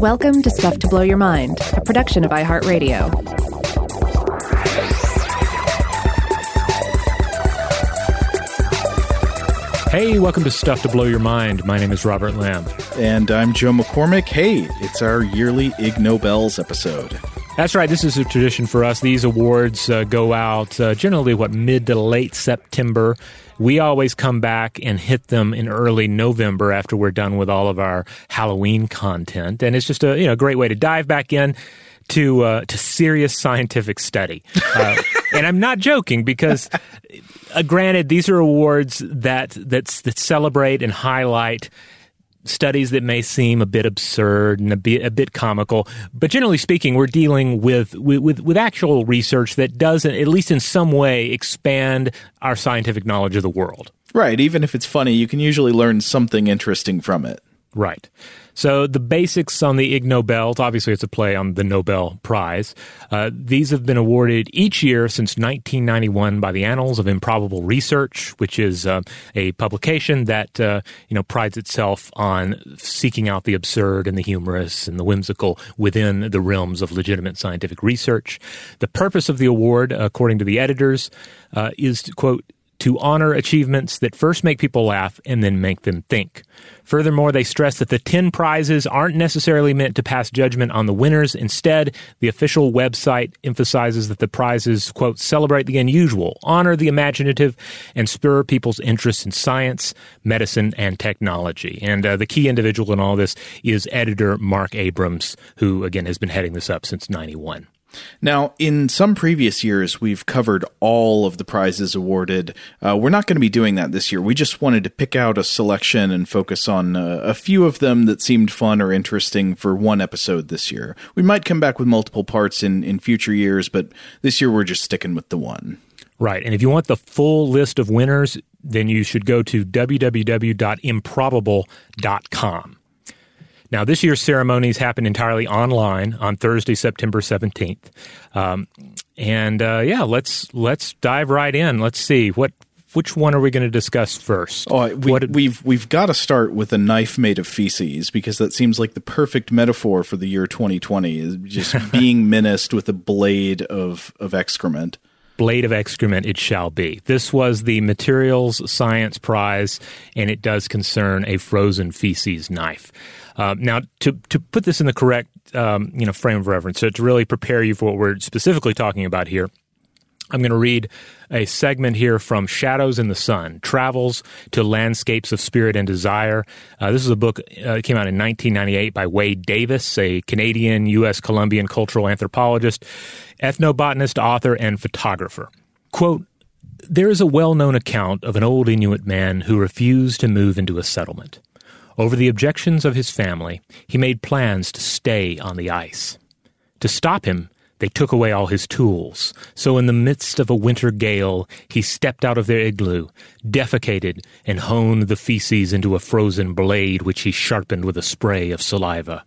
Welcome to Stuff to Blow Your Mind, a production of iHeartRadio. Hey, welcome to Stuff to Blow Your Mind. My name is Robert Lamb. And I'm Joe McCormick. Hey, it's our yearly Ig Nobels episode. That's right. This is a tradition for us. These awards uh, go out uh, generally, what, mid to late September. We always come back and hit them in early November after we're done with all of our Halloween content. And it's just a you know great way to dive back in to uh, to serious scientific study. Uh, and I'm not joking because, uh, granted, these are awards that that's, that celebrate and highlight studies that may seem a bit absurd and a bit, a bit comical, but generally speaking, we're dealing with, with, with actual research that doesn't, at least in some way, expand our scientific knowledge of the world. Right. Even if it's funny, you can usually learn something interesting from it. Right. So the basics on the Ig Nobels, obviously it's a play on the Nobel Prize. Uh, these have been awarded each year since 1991 by the Annals of Improbable Research, which is uh, a publication that uh, you know prides itself on seeking out the absurd and the humorous and the whimsical within the realms of legitimate scientific research. The purpose of the award, according to the editors, uh, is to quote to honor achievements that first make people laugh and then make them think. Furthermore, they stress that the 10 prizes aren't necessarily meant to pass judgment on the winners. Instead, the official website emphasizes that the prizes, quote, celebrate the unusual, honor the imaginative, and spur people's interest in science, medicine, and technology. And uh, the key individual in all this is editor Marc Abrahams, who, again, has been heading this up since 91. Now, in some previous years, we've covered all of the prizes awarded. Uh, we're not going to be doing that this year. We just wanted to pick out a selection and focus on uh, a few of them that seemed fun or interesting for one episode this year. We might come back with multiple parts in, in future years, but this year we're just sticking with the one. Right. And if you want the full list of winners, then you should go to www.improbable.com. Now, this year's ceremonies happen entirely online on Thursday, September seventeenth, um, and uh, yeah, let's let's dive right in. Let's see what which one are we going to discuss first? Oh, we, have we've, we've got to start with a knife made of feces because that seems like the perfect metaphor for the year 2020 is just being menaced with a blade of of excrement. Blade of excrement it shall be. This was the Materials Science Prize, and it does concern a frozen feces knife. Uh, now, to to put this in the correct um, you know frame of reference, so to really prepare you for what we're specifically talking about here, I'm going to read a segment here from Shadows in the Sun Travels to Landscapes of Spirit and Desire. Uh, this is a book uh, that came out in 1998 by Wade Davis, a Canadian U.S. Colombian cultural anthropologist, ethnobotanist, author, and photographer. Quote, there is a well known account of an old Inuit man who refused to move into a settlement. Over the objections of his family, he made plans to stay on the ice. To stop him, they took away all his tools. So, in the midst of a winter gale, he stepped out of their igloo, defecated, and honed the feces into a frozen blade which he sharpened with a spray of saliva.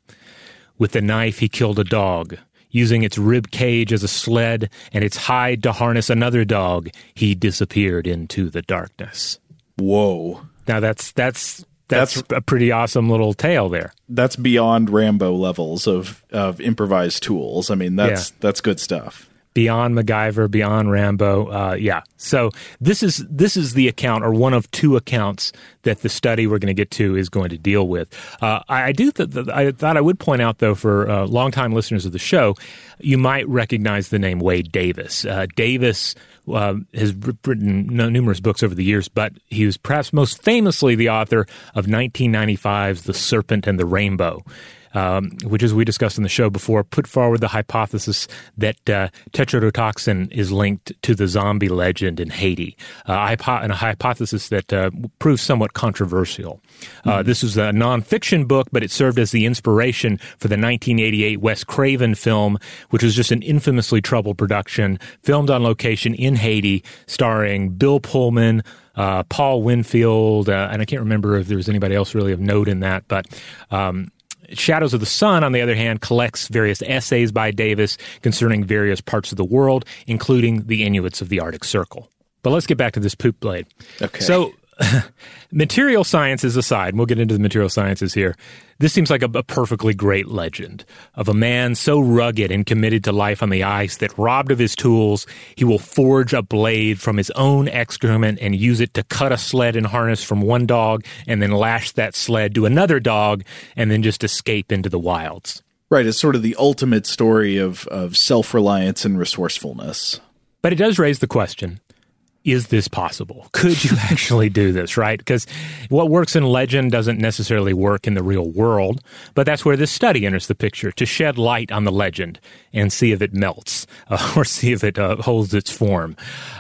With the knife, he killed a dog. Using its rib cage as a sled and its hide to harness another dog, he disappeared into the darkness. Whoa. Now that's that's that's, that's, a pretty awesome little tale there. That's beyond Rambo levels of of improvised tools. I mean, that's yeah. that's good stuff. Beyond MacGyver, beyond Rambo, uh, yeah. So this is this is the account, or one of two accounts that the study we're going to get to is going to deal with. Uh, I, I, do th- th- I thought I would point out though for uh, longtime listeners of the show, you might recognize the name Wade Davis. Uh, Davis uh, has written numerous books over the years, but he was perhaps most famously the author of 1995's The Serpent and the Rainbow um, which, as we discussed in the show before, put forward the hypothesis that uh, tetrodotoxin is linked to the zombie legend in Haiti, uh, and a hypothesis that uh, proves somewhat controversial. Mm-hmm. This was a nonfiction book, but it served as the inspiration for the 1988 Wes Craven film, which was just an infamously troubled production, filmed on location in Haiti, starring Bill Pullman, uh, Paul Winfield, uh, and I can't remember if there was anybody else really of note in that, but um, Shadows of the Sun, on the other hand, collects various essays by Davis concerning various parts of the world, including the Inuits of the Arctic Circle. But let's get back to this poop blade. Okay. So material sciences aside, and we'll get into the material sciences here, this seems like a, a, perfectly great legend of a man so rugged and committed to life on the ice that, robbed of his tools, he will forge a blade from his own excrement and use it to cut a sled and harness from one dog and then lash that sled to another dog and then just escape into the wilds. Right, it's sort of the ultimate story of, of self reliance and resourcefulness. But it does raise the question is this possible? Could you actually do this, right? Because what works in legend doesn't necessarily work in the real world, but that's where this study enters the picture to shed light on the legend and see if it melts uh, or see if it uh, holds its form.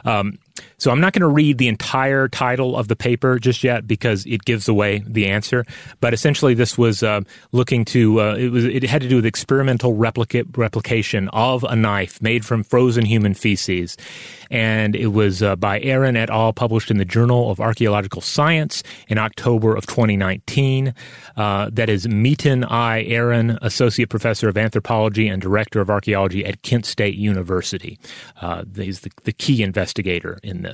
Um, so I'm not going to read the entire title of the paper just yet because it gives away the answer. But essentially, this was uh, looking to uh, it was it had to do with experimental replica- replication of a knife made from frozen human feces, and it was uh, by Eren et al. published in the Journal of Archaeological Science in October of 2019. Uh, that is Metin I. Eren, associate professor of anthropology and director of archaeology at Kent State University. Uh, he's the, the key investigator in this.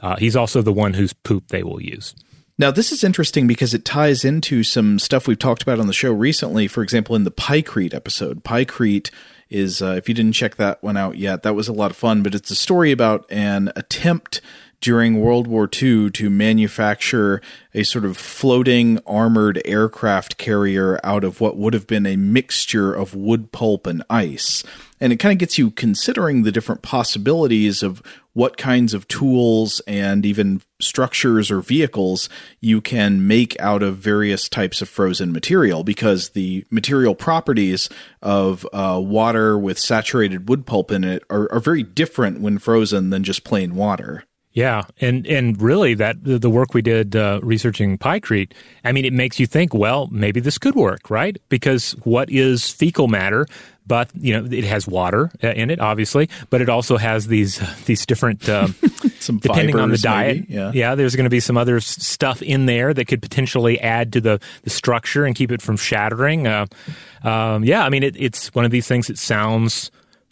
Uh, he's also the one whose poop they will use. Now, this is interesting because it ties into some stuff we've talked about on the show recently. For example, in the Pykrete episode, Pykrete is, uh, if you didn't check that one out yet, that was a lot of fun, but it's a story about an attempt during World War II to manufacture a sort of floating armored aircraft carrier out of what would have been a mixture of wood pulp and ice. And it kind of gets you considering the different possibilities of what kinds of tools and even structures or vehicles you can make out of various types of frozen material because the material properties of uh, water with saturated wood pulp in it are, are very different when frozen than just plain water. Yeah, and and really that the work we did uh, researching Pykrete, I mean, it makes you think. Well, maybe this could work, right? Because what is fecal matter? But you know, it has water uh, in it, obviously, but it also has these these different. Um, some depending on the diet, maybe, yeah. yeah, there's going to be some other stuff in there that could potentially add to the, the structure and keep it from shattering. Uh, um, yeah, I mean, it, it's one of these things that sounds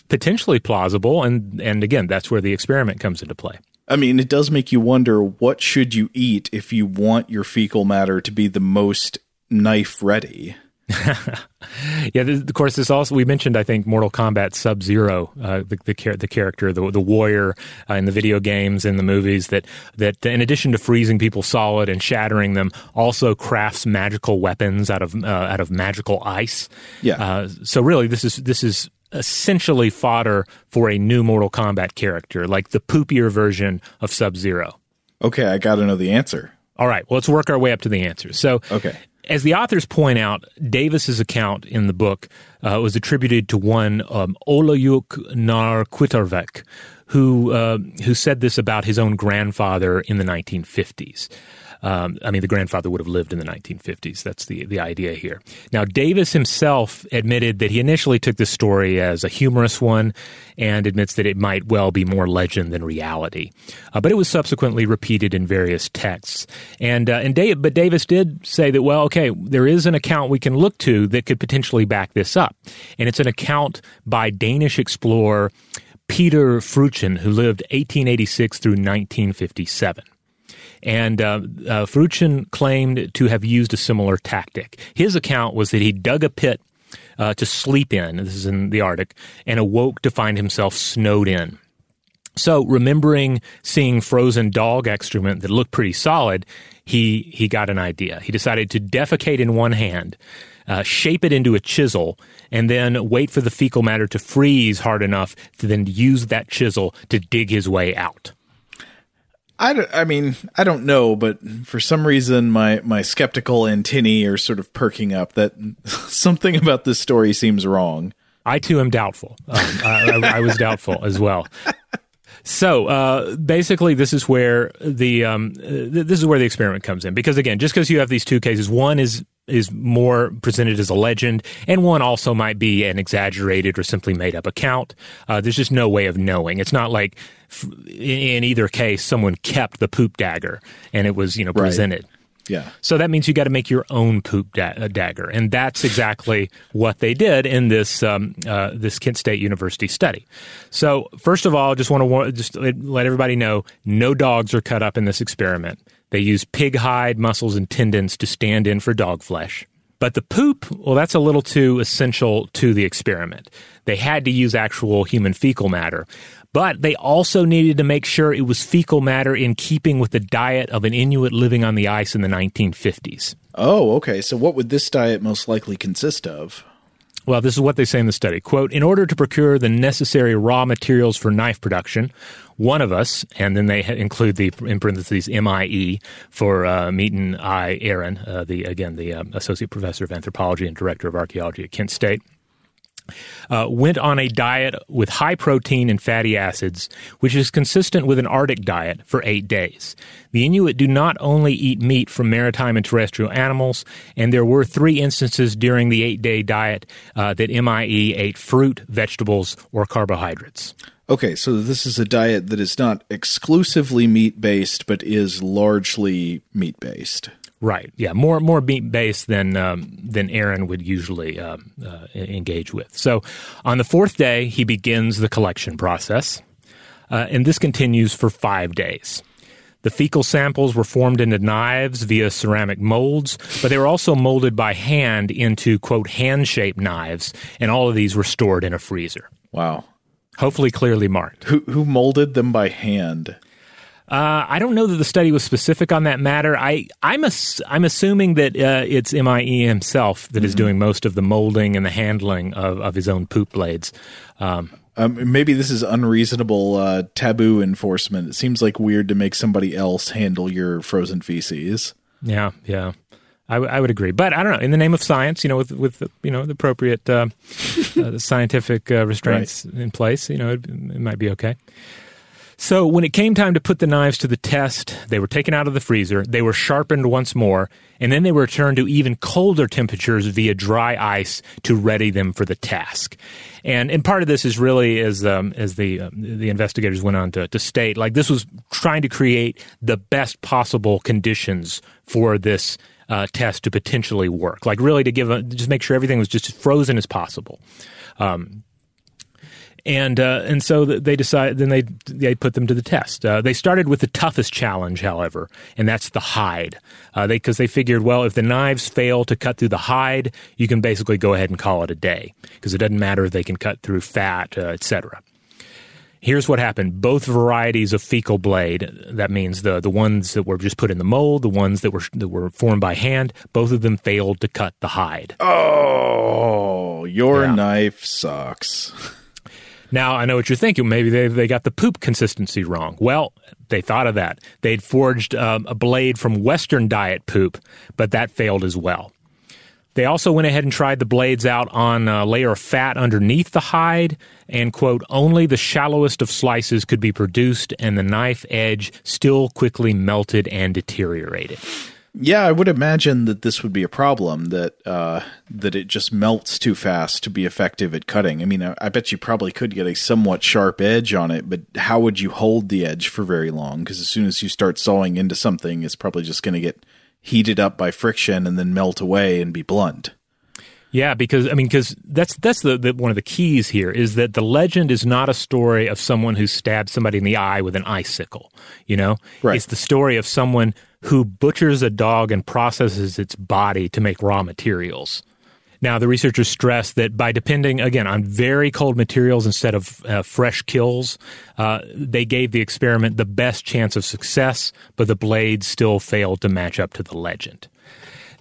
potentially plausible, and and again, that's where the experiment comes into play. I mean, it does make you wonder what should you eat if you want your fecal matter to be the most knife ready. yeah, of course, this also we mentioned. I think Mortal Kombat Sub Zero, uh, the, the, the character, the the warrior uh, in the video games and the movies. That that in addition to freezing people solid and shattering them, also crafts magical weapons out of uh, out of magical ice. Yeah. Uh, so really, this is this is essentially fodder for a new Mortal Kombat character, like the poopier version of Sub Zero. Okay, I got to know the answer. All right, well, let's work our way up to the answer. So, okay. As the authors point out, Davis's account in the book uh, was attributed to one um, Olauuk Nar Quitarvek, who uh, who said this about his own grandfather in the 1950s. Um, I mean, the grandfather would have lived in the 1950s. That's the, the idea here. Now, Davis himself admitted that he initially took the story as a humorous one and admits that it might well be more legend than reality. Uh, but it was subsequently repeated in various texts. And, uh, and Dave, but Davis did say that, well, okay, there is an account we can look to that could potentially back this up. And it's an account by Danish explorer Peter Freuchen, who lived 1886 through 1957. And uh, uh, Freuchen claimed to have used a similar tactic. His account was that he dug a pit uh, to sleep in, this is in the Arctic, and awoke to find himself snowed in. So, remembering seeing frozen dog excrement that looked pretty solid, he, he got an idea. He decided to defecate in one hand, uh, shape it into a chisel, and then wait for the fecal matter to freeze hard enough to then use that chisel to dig his way out. I, I mean, I don't know, but for some reason, my, my skeptical antennae are sort of perking up that something about this story seems wrong. I too am doubtful. Um, I, I, I, was doubtful as well. So uh, basically, this is where the um, th- this is where the experiment comes in because again, just because you have these two cases, one is is more presented as a legend, and one also might be an exaggerated or simply made up account. Uh, there's just no way of knowing. It's not like f- in either case someone kept the poop dagger and it was you know presented. Right. Yeah. So that means you got to make your own poop da- uh, dagger, and that's exactly what they did in this um, uh, this Kent State University study. So first of all, just want to just let everybody know, no dogs are cut up in this experiment. They use pig hide, muscles, and tendons to stand in for dog flesh. But the poop, well, that's a little too essential to the experiment. They had to use actual human fecal matter. But they also needed to make sure it was fecal matter in keeping with the diet of an Inuit living on the ice in the 1950s. Oh, okay. So what would this diet most likely consist of? Well, this is what they say in the study. Quote, in order to procure the necessary raw materials for knife production, one of us, and then they include the, in parentheses, MIE for uh, Metin I. Eren, uh, the, again, the uh, associate professor of anthropology and director of archaeology at Kent State uh, went on a diet with high protein and fatty acids, which is consistent with an Arctic diet, for eight days. The Inuit do not only eat meat from maritime and terrestrial animals, and there were three instances during the eight day diet uh, that MIE ate fruit, vegetables, or carbohydrates. Okay, so this is a diet that is not exclusively meat based, but is largely meat based. Right. Yeah. More more meat based than um, than Eren would usually um, uh, engage with. So, on the fourth day, he begins the collection process, uh, and this continues for five days. The fecal samples were formed into knives via ceramic molds, but they were also molded by hand into quote hand shaped knives, and all of these were stored in a freezer. Wow. Hopefully, clearly marked. Who who molded them by hand? Uh, I don't know that the study was specific on that matter. I I'm ass- I'm assuming that uh, it's MIE himself that mm-hmm. is doing most of the molding and the handling of, of his own poop blades. Um, um, maybe this is unreasonable uh, taboo enforcement. It seems like weird to make somebody else handle your frozen feces. Yeah, yeah. I, w- I would agree, but I don't know. In the name of science, you know, with with you know the appropriate uh, uh, scientific uh, restraints right. in place, you know, it, it might be okay. So when it came time to put the knives to the test, they were taken out of the freezer, they were sharpened once more, and then they were returned to even colder temperatures via dry ice to ready them for the task. And and part of this is really as um, as the um, the investigators went on to, to state, like this was trying to create the best possible conditions for this uh, test to potentially work. Like really to give a, just make sure everything was just as frozen as possible. Um, and uh, and so they decided. Then they they put them to the test. Uh, they started with the toughest challenge, however, and that's the hide. Uh, they because they figured, well, if the knives fail to cut through the hide, you can basically go ahead and call it a day because it doesn't matter if they can cut through fat, uh, etc. Here's what happened. Both varieties of fecal blade, that means the, the ones that were just put in the mold, the ones that were that were formed by hand, both of them failed to cut the hide. Oh, your yeah. knife sucks. Now, I know what you're thinking. Maybe they, they got the poop consistency wrong. Well, they thought of that. They'd forged um, a blade from Western diet poop, but that failed as well. They also went ahead and tried the blades out on a layer of fat underneath the hide, and quote, only the shallowest of slices could be produced, and the knife edge still quickly melted and deteriorated. Yeah, I would imagine that this would be a problem that uh, that it just melts too fast to be effective at cutting. I mean, I, I, bet you probably could get a somewhat sharp edge on it, but how would you hold the edge for very long? Because as soon as you start sawing into something, it's probably just going to get heated up by friction and then melt away and be blunt. Yeah, because I mean, because that's that's the, the, one of the keys here is that the legend is not a story of someone who stabbed somebody in the eye with an icicle. You know, right. it's the story of someone who butchers a dog and processes its body to make raw materials. Now, the researchers stress that by depending, again, on very cold materials instead of uh, fresh kills, uh, they gave the experiment the best chance of success, but the blades still failed to match up to the legend.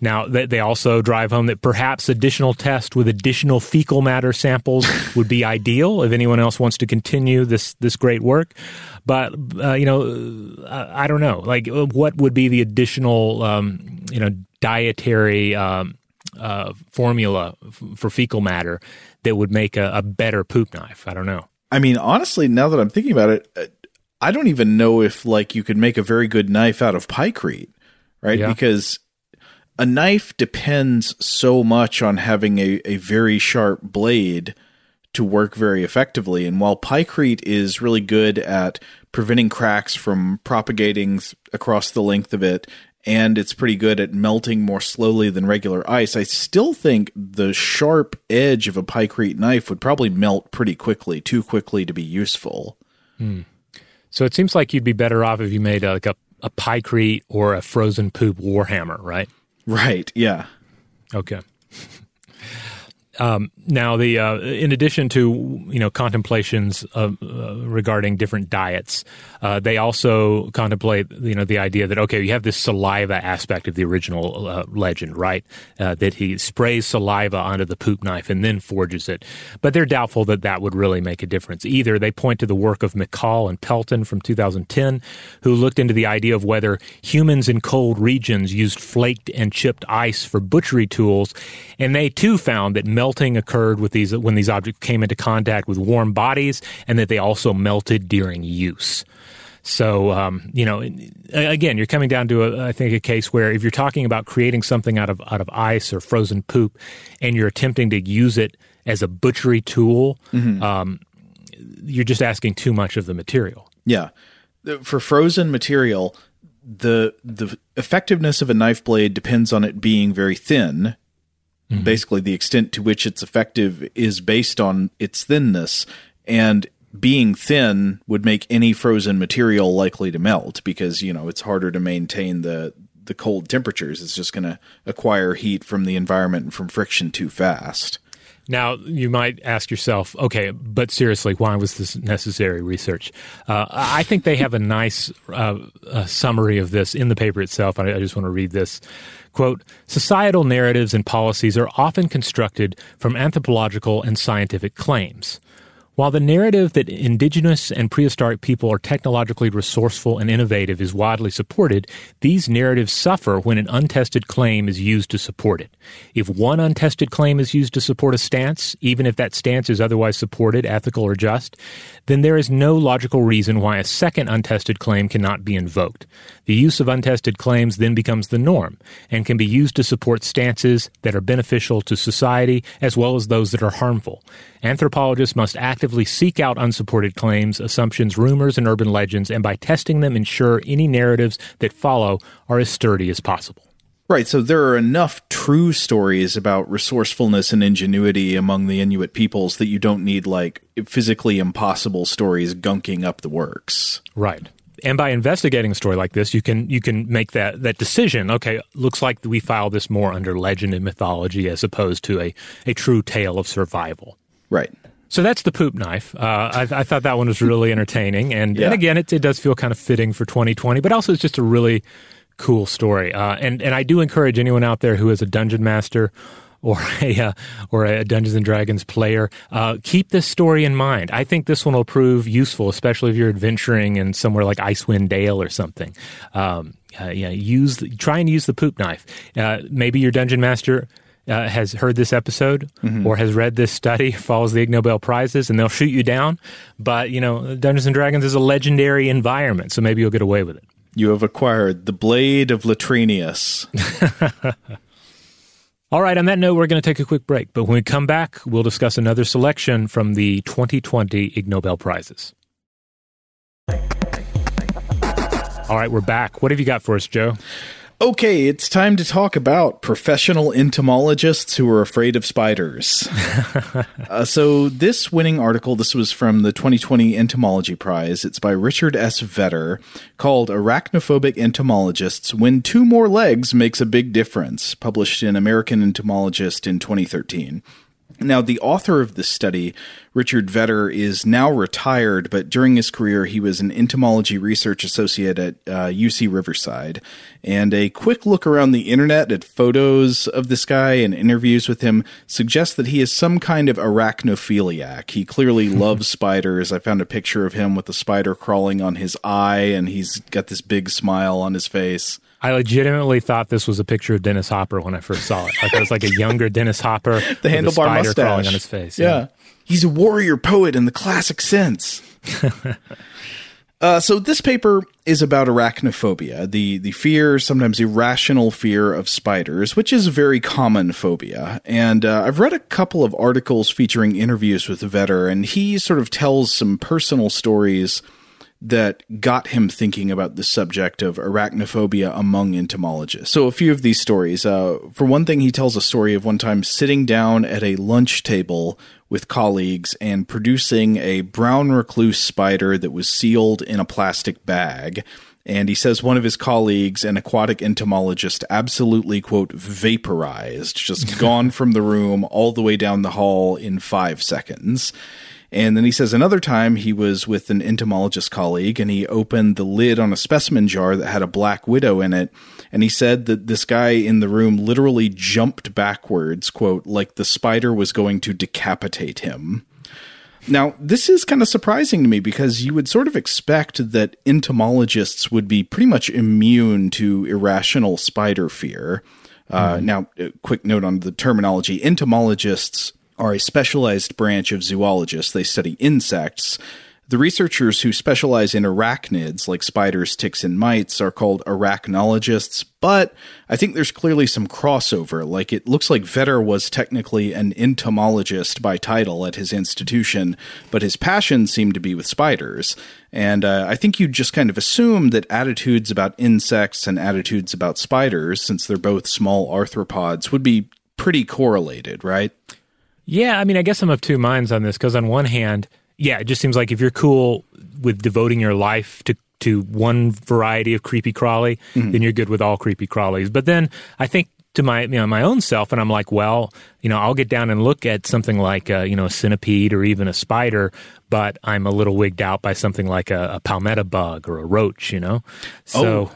Now, they also drive home that perhaps additional tests with additional fecal matter samples would be ideal if anyone else wants to continue this this great work. But uh, you know, I, I, don't know. Like, what would be the additional um, you know dietary um, uh, formula f- for fecal matter that would make a, a better poop knife? I don't know. I mean, honestly, now that I'm thinking about it, uh, I don't even know if like you could make a very good knife out of pykrete, right? Yeah. Because a knife depends so much on having a, a very sharp blade to work very effectively. And while pykrete is really good at preventing cracks from propagating across the length of it, and it's pretty good at melting more slowly than regular ice, I still think the sharp edge of a pykrete knife would probably melt pretty quickly, too quickly to be useful. Hmm. So it seems like you'd be better off if you made a, like a a pykrete or a frozen poop warhammer, right? Right. Yeah. Okay. Um, now, the uh, in addition to you know contemplations of, uh, regarding different diets, uh, they also contemplate you know the idea that okay, you have this saliva aspect of the original uh, legend, right? Uh, that he sprays saliva onto the poop knife and then forges it, but they're doubtful that that would really make a difference. Either they point to the work of McCall and Pelton from 2010, who looked into the idea of whether humans in cold regions used flaked and chipped ice for butchery tools, and they too found that melting occurred with these when these objects came into contact with warm bodies, and that they also melted during use. So, um, you know, again, you're coming down to, a, I think, a case where if you're talking about creating something out of out of ice or frozen poop, and you're attempting to use it as a butchery tool, mm-hmm. um, you're just asking too much of the material. Yeah, for frozen material, the the effectiveness of a knife blade depends on it being very thin Mm-hmm. Basically, the extent to which it's effective is based on its thinness. And being thin would make any frozen material likely to melt because, you know, it's harder to maintain the the cold temperatures. It's just going to acquire heat from the environment and from friction too fast. Now, you might ask yourself, okay, but seriously, why was this necessary research? Uh, I think they have a nice uh, summary of this in the paper itself. I, I just want to read this. Quote, societal narratives and policies are often constructed from anthropological and scientific claims. While the narrative that indigenous and prehistoric people are technologically resourceful and innovative is widely supported, these narratives suffer when an untested claim is used to support it. If one untested claim is used to support a stance, even if that stance is otherwise supported, ethical, or just, then there is no logical reason why a second untested claim cannot be invoked. The use of untested claims then becomes the norm and can be used to support stances that are beneficial to society as well as those that are harmful. Anthropologists must actively seek out unsupported claims, assumptions, rumors, and urban legends, and by testing them, ensure any narratives that follow are as sturdy as possible. Right, so there are enough true stories about resourcefulness and ingenuity among the Inuit peoples that you don't need like physically impossible stories gunking up the works. Right. And by investigating a story like this, you can you can make that that decision. Okay, looks like we file this more under legend and mythology as opposed to a, a true tale of survival. Right. So that's the poop knife. Uh, I, I, thought that one was really entertaining, and, yeah. and again, it, it does feel kind of fitting for 2020, but also it's just a really cool story. Uh, and and I do encourage anyone out there who is a dungeon master or a uh, or a Dungeons and Dragons player, uh, keep this story in mind. I think this one will prove useful, especially if you're adventuring in somewhere like Icewind Dale or something. Um, uh, yeah, use try and use the poop knife. Uh, maybe your dungeon master uh, has heard this episode mm-hmm. or has read this study, follows the Ig Nobel prizes, and they'll shoot you down. But you know, Dungeons and Dragons is a legendary environment, so maybe you'll get away with it. You have acquired the blade of Latrinius. All right, on that note, we're going to take a quick break. But when we come back, we'll discuss another selection from the 2020 Ig Nobel Prizes. All right, we're back. What have you got for us, Joe? Okay, it's time to talk about professional entomologists who are afraid of spiders. uh, so, this winning article, this was from the 2020 Entomology Prize. It's by Richard S. Vetter, called Arachnophobic Entomologists When Two More Legs Makes a Big Difference, published in American Entomologist in 2013. Now, the author of this study, Richard Vetter, is now retired, but during his career, he was an entomology research associate at uh, UC Riverside. And a quick look around the internet at photos of this guy and interviews with him suggests that he is some kind of arachnophiliac. He clearly loves spiders. I found a picture of him with a spider crawling on his eye, and he's got this big smile on his face. I legitimately thought this was a picture of Dennis Hopper when I first saw it. Like it was like a younger Dennis Hopper, the handlebar mustache crawling on his face. Yeah. yeah. he's a warrior poet in the classic sense. uh, so this paper is about arachnophobia, the the fear, sometimes irrational fear of spiders, which is a very common phobia. And uh, I've read a couple of articles featuring interviews with Vetter, and he sort of tells some personal stories that got him thinking about the subject of arachnophobia among entomologists. So, a few of these stories. Uh, for one thing, he tells a story of one time sitting down at a lunch table with colleagues and producing a brown recluse spider that was sealed in a plastic bag. And he says one of his colleagues, an aquatic entomologist, absolutely, quote, vaporized, just gone from the room all the way down the hall in five seconds. And then he says another time he was with an entomologist colleague and he opened the lid on a specimen jar that had a black widow in it. And he said that this guy in the room literally jumped backwards, quote, like the spider was going to decapitate him. Now, this is kind of surprising to me because you would sort of expect that entomologists would be pretty much immune to irrational spider fear. Uh, now, quick note on the terminology entomologists are a specialized branch of zoologists. They study insects. The researchers who specialize in arachnids, like spiders, ticks, and mites, are called arachnologists, but I think there's clearly some crossover. Like, it looks like Vetter was technically an entomologist by title at his institution, but his passion seemed to be with spiders. And uh, I think you'd just kind of assume that attitudes about insects and attitudes about spiders, since they're both small arthropods, would be pretty correlated, right? Yeah, I mean, I guess I'm of two minds on this because on one hand, yeah, it just seems like if you're cool with devoting your life to to one variety of creepy crawly, mm-hmm. then you're good with all creepy crawlies. But then I think to my you know my own self, and I'm like, well, you know, I'll get down and look at something like a, you know a centipede or even a spider, but I'm a little wigged out by something like a, a palmetto bug or a roach, you know. So, oh.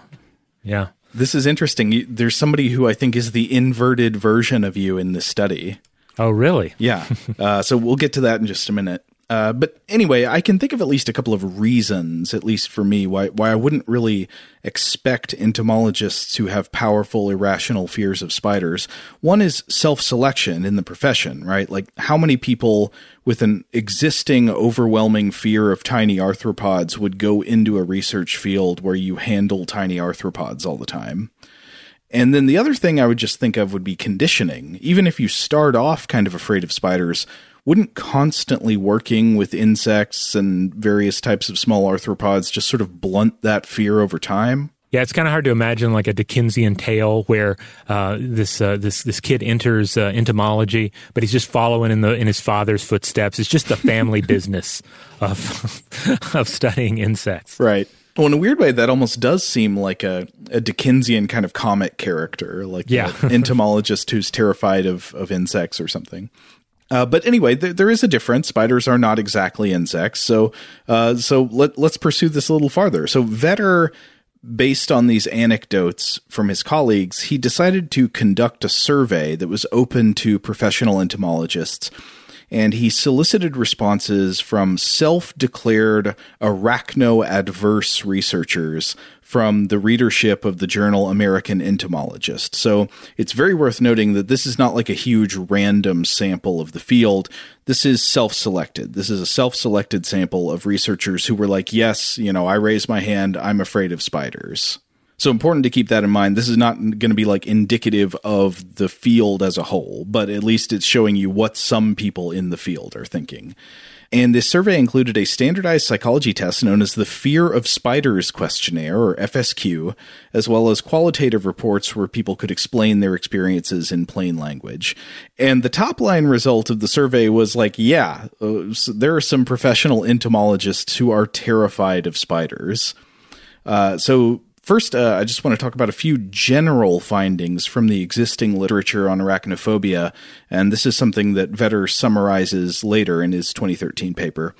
yeah. This is interesting. There's somebody who I think is the inverted version of you in this study. Oh, really? Yeah. Uh, so we'll get to that in just a minute. Uh, but anyway, I can think of at least a couple of reasons, at least for me, why why I wouldn't really expect entomologists who have powerful irrational fears of spiders. One is self-selection in the profession, right? Like how many people with an existing overwhelming fear of tiny arthropods would go into a research field where you handle tiny arthropods all the time? And then the other thing I would just think of would be conditioning. Even if you start off kind of afraid of spiders, wouldn't constantly working with insects and various types of small arthropods just sort of blunt that fear over time? Yeah, it's kind of hard to imagine like a Dickensian tale where uh, this uh, this this kid enters uh, entomology, but he's just following in the in his father's footsteps. It's just the family business of of studying insects, right? Well, in a weird way, that almost does seem like a, a Dickensian kind of comic character, like yeah. an entomologist who's terrified of, of insects or something. Uh, but anyway, there, there is a difference. Spiders are not exactly insects, so uh, so let let's pursue this a little farther. So Vetter, based on these anecdotes from his colleagues, he decided to conduct a survey that was open to professional entomologists and he solicited responses from self declared arachno adverse researchers from the readership of the journal American Entomologist. So it's very worth noting that this is not like a huge random sample of the field. This is self selected. This is a self selected sample of researchers who were like, yes, you know, I raise my hand, I'm afraid of spiders. So important to keep that in mind. This is not going to be like indicative of the field as a whole, but at least it's showing you what some people in the field are thinking. And this survey included a standardized psychology test known as the Fear of Spiders Questionnaire, or FSQ, as well as qualitative reports where people could explain their experiences in plain language. And the top line result of the survey was like, yeah, uh, so there are some professional entomologists who are terrified of spiders. Uh, so First, uh, I just want to talk about a few general findings from the existing literature on arachnophobia, and this is something that Vetter summarizes later in his 2013 paper.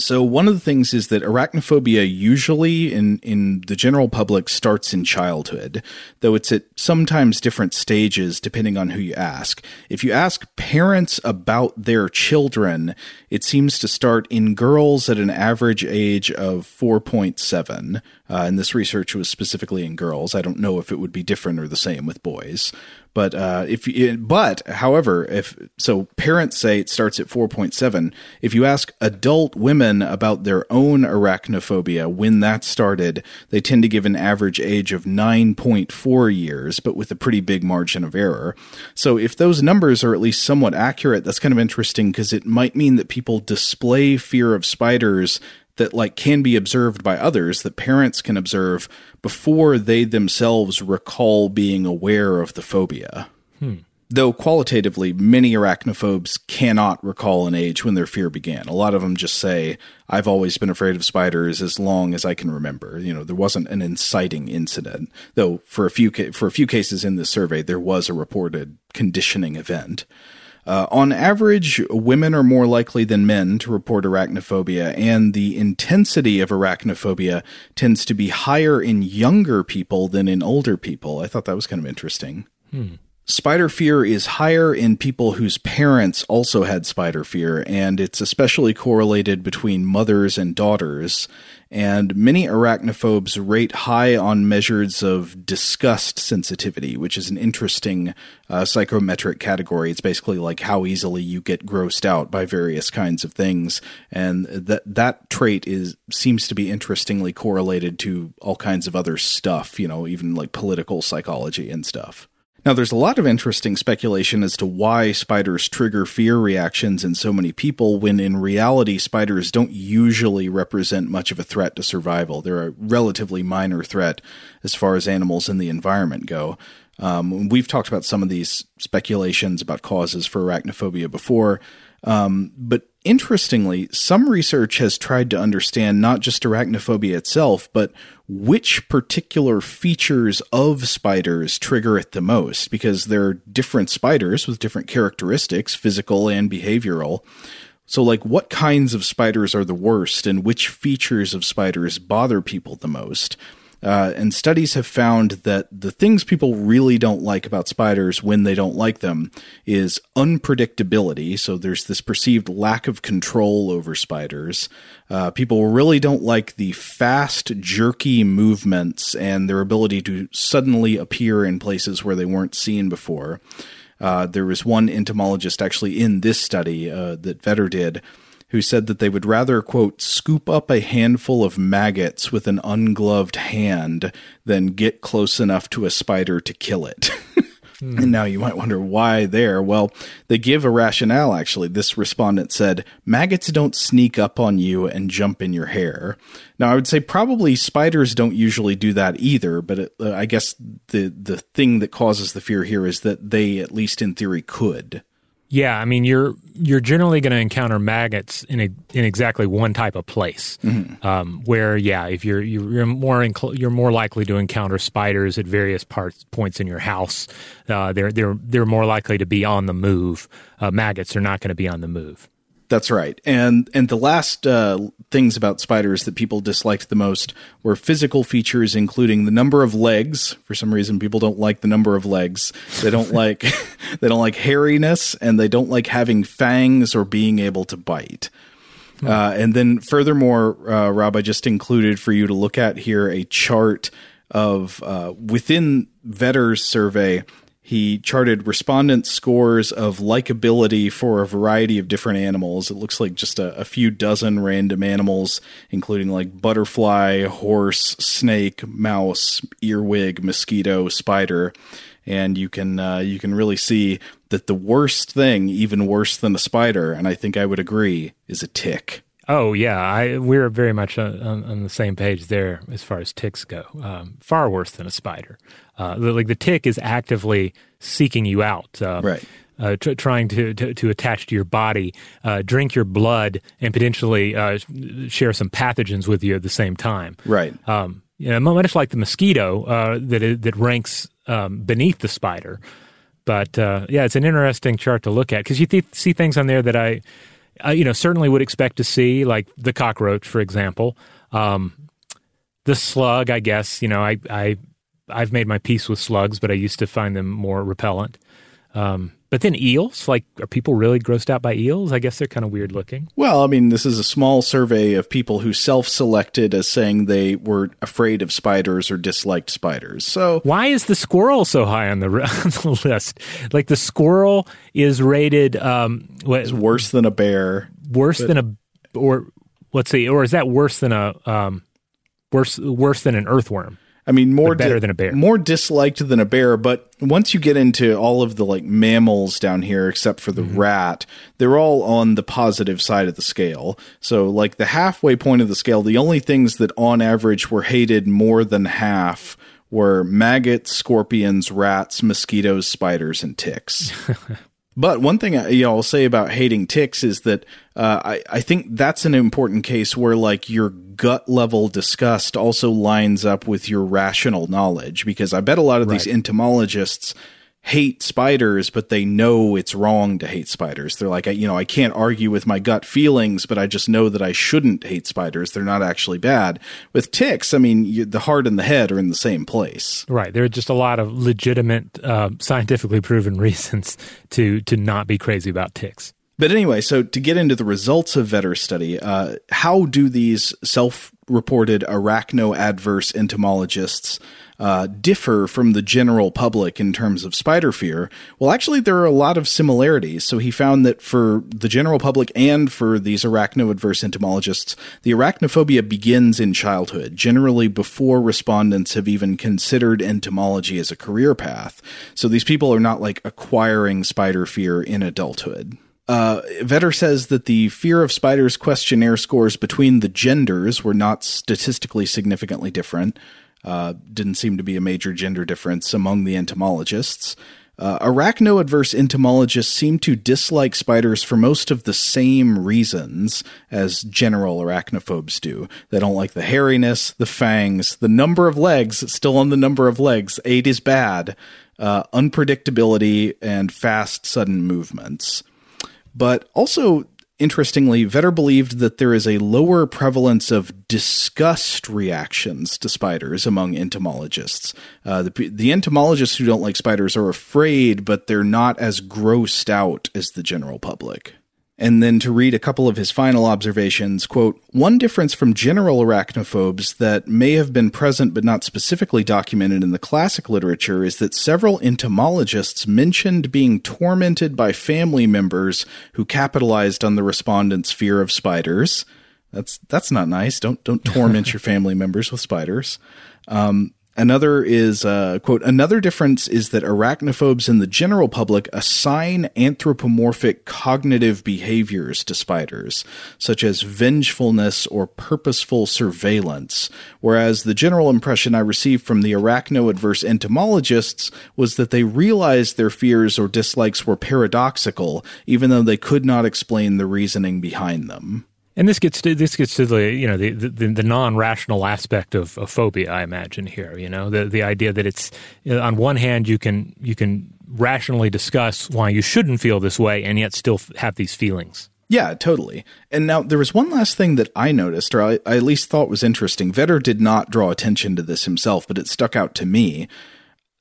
So one of the things is that arachnophobia usually in in the general public starts in childhood, though it's at sometimes different stages depending on who you ask. If you ask parents about their children, it seems to start in girls at an average age of 4.7, uh, and this research was specifically in girls. I don't know if it would be different or the same with boys. But uh, if but however, if so, parents say it starts at four point seven. If you ask adult women about their own arachnophobia when that started, they tend to give an average age of nine point four years, but with a pretty big margin of error. So if those numbers are at least somewhat accurate, that's kind of interesting because it might mean that people display fear of spiders that like can be observed by others that parents can observe before they themselves recall being aware of the phobia. Hmm. Though qualitatively, many arachnophobes cannot recall an age when their fear began. A lot of them just say, I've always been afraid of spiders as long as I can remember. You know, there wasn't an inciting incident, though for a few, ca- for a few cases in this survey, there was a reported conditioning event. Uh, on average, women are more likely than men to report arachnophobia, and the intensity of arachnophobia tends to be higher in younger people than in older people. I thought that was kind of interesting. Hmm. Spider fear is higher in people whose parents also had spider fear, and it's especially correlated between mothers and daughters. And many arachnophobes rate high on measures of disgust sensitivity, which is an interesting uh, psychometric category. It's basically like how easily you get grossed out by various kinds of things, and that that trait is seems to be interestingly correlated to all kinds of other stuff. You know, even like political psychology and stuff. Now, there's a lot of interesting speculation as to why spiders trigger fear reactions in so many people, when in reality, spiders don't usually represent much of a threat to survival. They're a relatively minor threat as far as animals in the environment go. Um, we've talked about some of these speculations about causes for arachnophobia before. Um, but interestingly, some research has tried to understand not just arachnophobia itself, but which particular features of spiders trigger it the most, because there are different spiders with different characteristics, physical and behavioral. So, like, what kinds of spiders are the worst, and which features of spiders bother people the most? Uh, and studies have found that the things people really don't like about spiders when they don't like them is unpredictability. So there's this perceived lack of control over spiders. Uh, people really don't like the fast, jerky movements and their ability to suddenly appear in places where they weren't seen before. Uh, there was one entomologist actually in this study uh, that Vetter did who said that they would rather, quote, scoop up a handful of maggots with an ungloved hand than get close enough to a spider to kill it. Hmm. And now you might wonder why there. Well, they give a rationale actually. This respondent said, maggots don't sneak up on you and jump in your hair. Now, I would say probably spiders don't usually do that either, but it, uh, I guess the, the thing that causes the fear here is that they, at least in theory, could. Yeah, I mean you're you're generally going to encounter maggots in a, in exactly one type of place. Mm-hmm. Um, where yeah, if you're you're more inc- you're more likely to encounter spiders at various parts points in your house. Uh, they're they're they're more likely to be on the move. Uh, maggots are not going to be on the move. That's right. And and the last uh, things about spiders that people disliked the most were physical features, including the number of legs. For some reason, people don't like the number of legs. They don't like they don't like hairiness, and they don't like having fangs or being able to bite. Hmm. Uh, and then, furthermore, uh, Rob, I just included for you to look at here a chart of uh, within Vetter's survey he charted respondent scores of likability for a variety of different animals. It looks like just a, a, few dozen random animals, including like butterfly, horse, snake, mouse, earwig, mosquito, spider. And you can uh, you can really see that the worst thing, even worse than a spider, and I think I would agree, is a tick. Oh yeah, I, we're very much on, on, the same page there as far as ticks go. Um, far worse than a spider. Uh, like the tick is actively seeking you out, uh, right? Uh, tr- trying to, to, to attach to your body, uh, drink your blood, and potentially uh, share some pathogens with you at the same time. Right. Um, you know, much like the mosquito uh, that that ranks um, beneath the spider. But yeah, it's an interesting chart to look at because you th- see things on there that I uh, you know, certainly would expect to see, like the cockroach, for example. Um, the slug, I guess, you know, I, I, I've made my peace with slugs, but I used to find them more repellent. Um, but then eels, like, are people really grossed out by eels? I guess they're kind of weird looking. Well, I mean, this is a small survey of people who self selected as saying they were afraid of spiders or disliked spiders. So, why is the squirrel so high on the, on the list? Like, the squirrel is rated um, what, worse than a bear. Worse but, than a, or let's see, or is that worse than a, um, worse, worse than an earthworm? I mean, more better di- than a bear, more disliked than a bear. But once you get into all of the like mammals down here, except for the mm-hmm. rat, they're all on the positive side of the scale. So, like the halfway point of the scale, the only things that on average were hated more than half were maggots, scorpions, rats, mosquitoes, spiders, and ticks. But one thing I, you know, I'll say about hating ticks is that uh, I, I think that's an important case where like your gut level disgust also lines up with your rational knowledge because I bet a lot of right. these entomologists hate spiders, but they know it's wrong to hate spiders. They're like, you know, I can't argue with my gut feelings, but I just know that I shouldn't hate spiders. They're not actually bad. With ticks, I mean, you, the heart and the head are in the same place. Right. There are just a lot of legitimate, uh, scientifically proven reasons to to not be crazy about ticks. But anyway, so to get into the results of Vetter's study, uh, how do these self reported arachno adverse entomologists uh, differ from the general public in terms of spider fear? Well, actually, there are a lot of similarities. So he found that for the general public and for these arachno-adverse entomologists, the arachnophobia begins in childhood, generally before respondents have even considered entomology as a career path. So these people are not like acquiring spider fear in adulthood. Uh, Vetter says that the fear of spiders questionnaire scores between the genders were not statistically significantly different. Uh, didn't seem to be a major gender difference among the entomologists. Uh, arachno adverse entomologists seem to dislike spiders for most of the same reasons as general arachnophobes do. They don't like the hairiness, the fangs, the number of legs, still on the number of legs, eight is bad, uh, unpredictability, and fast, sudden movements. But also, Interestingly, Vetter believed that there is a lower prevalence of disgust reactions to spiders among entomologists. Uh, the, the entomologists who don't like spiders are afraid, but they're not as grossed out as the general public. And then to read a couple of his final observations, quote, one difference from general arachnophobes that may have been present but not specifically documented in the classic literature is that several entomologists mentioned being tormented by family members who capitalized on the respondents' fear of spiders. That's that's not nice. Don't don't torment your family members with spiders. Um, Another is, uh, quote, another difference is that arachnophobes in the general public assign anthropomorphic cognitive behaviors to spiders, such as vengefulness or purposeful surveillance, whereas the general impression I received from the arachno adverse entomologists was that they realized their fears or dislikes were paradoxical, even though they could not explain the reasoning behind them. And this gets to this gets to the you know the the, the non rational aspect of, of, phobia. I imagine here, you know, the the idea that it's on one hand you can you can rationally discuss why you shouldn't feel this way, and yet still have these feelings. Yeah, totally. And now there was one last thing that I noticed, or I, I at least thought was interesting. Vetter did not draw attention to this himself, but it stuck out to me.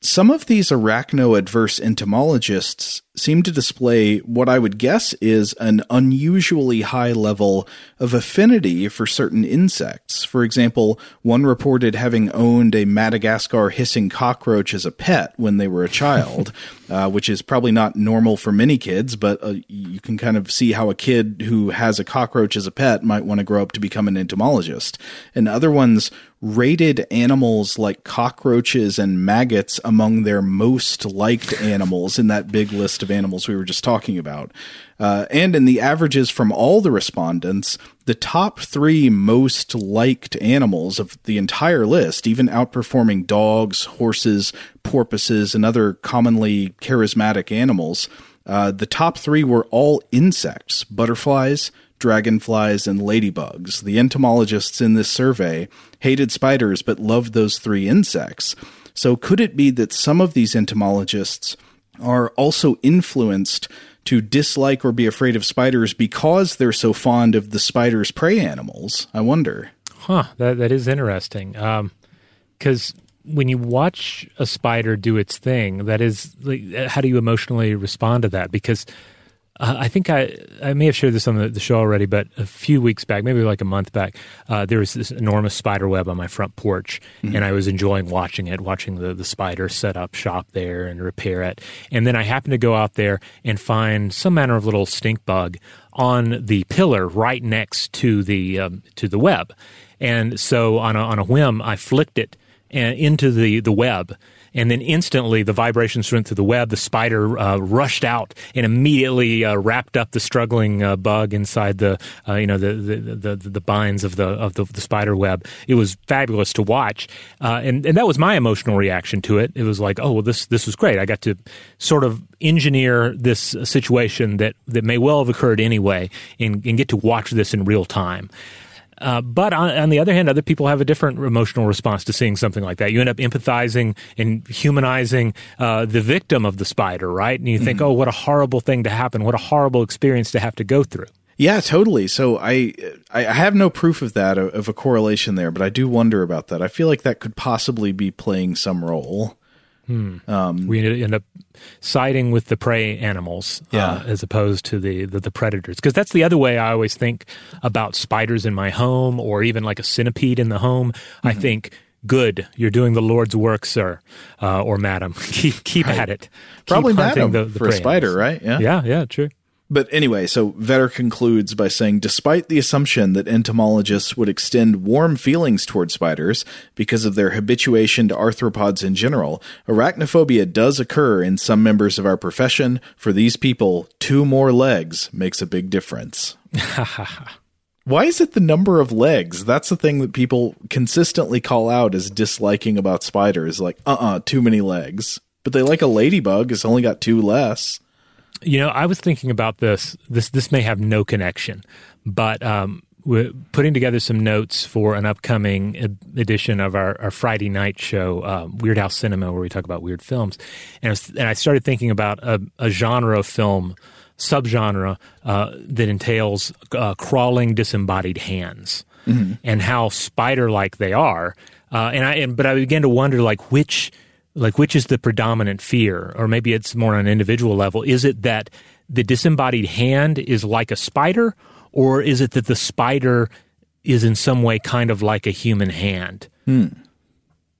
Some of these arachno adverse entomologists seem to display what I would guess is an unusually high level of affinity for certain insects. For example, one reported having owned a Madagascar hissing cockroach as a pet when they were a child, uh, which is probably not normal for many kids, but uh, you can kind of see how a kid who has a cockroach as a pet might want to grow up to become an entomologist. And other ones rated animals like cockroaches and maggots among their most liked animals in that big list of animals we were just talking about. Uh, and in the averages from all the respondents, the top three most liked animals of the entire list, even outperforming dogs, horses, porpoises, and other commonly charismatic animals, uh, the top three were all insects butterflies, dragonflies, and ladybugs. The entomologists in this survey hated spiders but loved those three insects. So, could it be that some of these entomologists are also influenced to dislike or be afraid of spiders because they're so fond of the spider's prey animals? I wonder. Huh, that, that is interesting. Because um, when you watch a spider do its thing, that is, like, how do you emotionally respond to that? Because uh, I think I I may have shared this on the, the, show already, but a few weeks back, maybe like a month back, uh, there was this enormous spider web on my front porch, mm-hmm. and I was enjoying watching it, watching the the spider set up shop there and repair it. And then I happened to go out there and find some manner of little stink bug on the pillar right next to the um, to the web. And so on a, on a whim, I flicked it uh, into the the web and then instantly the vibrations went through the web. The spider uh, rushed out and immediately uh, wrapped up the struggling uh, bug inside the uh, you know the the, the the binds of the of the, the spider web. It was fabulous to watch, uh, and and that was my emotional reaction to it. It was like, oh well, this this was great. I got to sort of engineer this situation that that may well have occurred anyway, and, and get to watch this in real time. Uh, but on, on, the other hand, other people have a different emotional response to seeing something like that. You end up empathizing and humanizing uh, the victim of the spider, right? And you think, mm-hmm. oh, what a horrible thing to happen. What a horrible experience to have to go through. Yeah, totally. So I I have no proof of that of a correlation there, but I do wonder about that. I feel like that could possibly be playing some role. Hmm. Um, we end up siding with the prey animals uh, yeah. uh, as opposed to the, the, the predators. Because that's the other way I always think about spiders in my home or even like a centipede in the home. Mm-hmm. I think, good, you're doing the Lord's work, sir uh, or madam. keep keep right. at it. Keep Probably madam the, the for a spider, animals. right? Yeah, yeah, yeah, true. But anyway, so Vetter concludes by saying despite the assumption that entomologists would extend warm feelings toward spiders because of their habituation to arthropods in general, arachnophobia does occur in some members of our profession. For these people, two more legs makes a big difference. Why is it the number of legs? That's the thing that people consistently call out as disliking about spiders. Like, uh uh-uh, uh, too many legs. But they like a ladybug, it's only got two less. You know, I was thinking about this. This this may have no connection, but um, we're putting together some notes for an upcoming edition of our, our Friday night show, um, Weird House Cinema, where we talk about weird films. And I, was, and I started thinking about a, a genre of film, subgenre uh, that entails uh, crawling disembodied hands, mm-hmm. and how spider-like they are. Uh, and I and, but I began to wonder like which like which is the predominant fear? Or maybe it's more on an individual level. Is it that the disembodied hand is like a spider or is it that the spider is in some way kind of like a human hand? Hmm.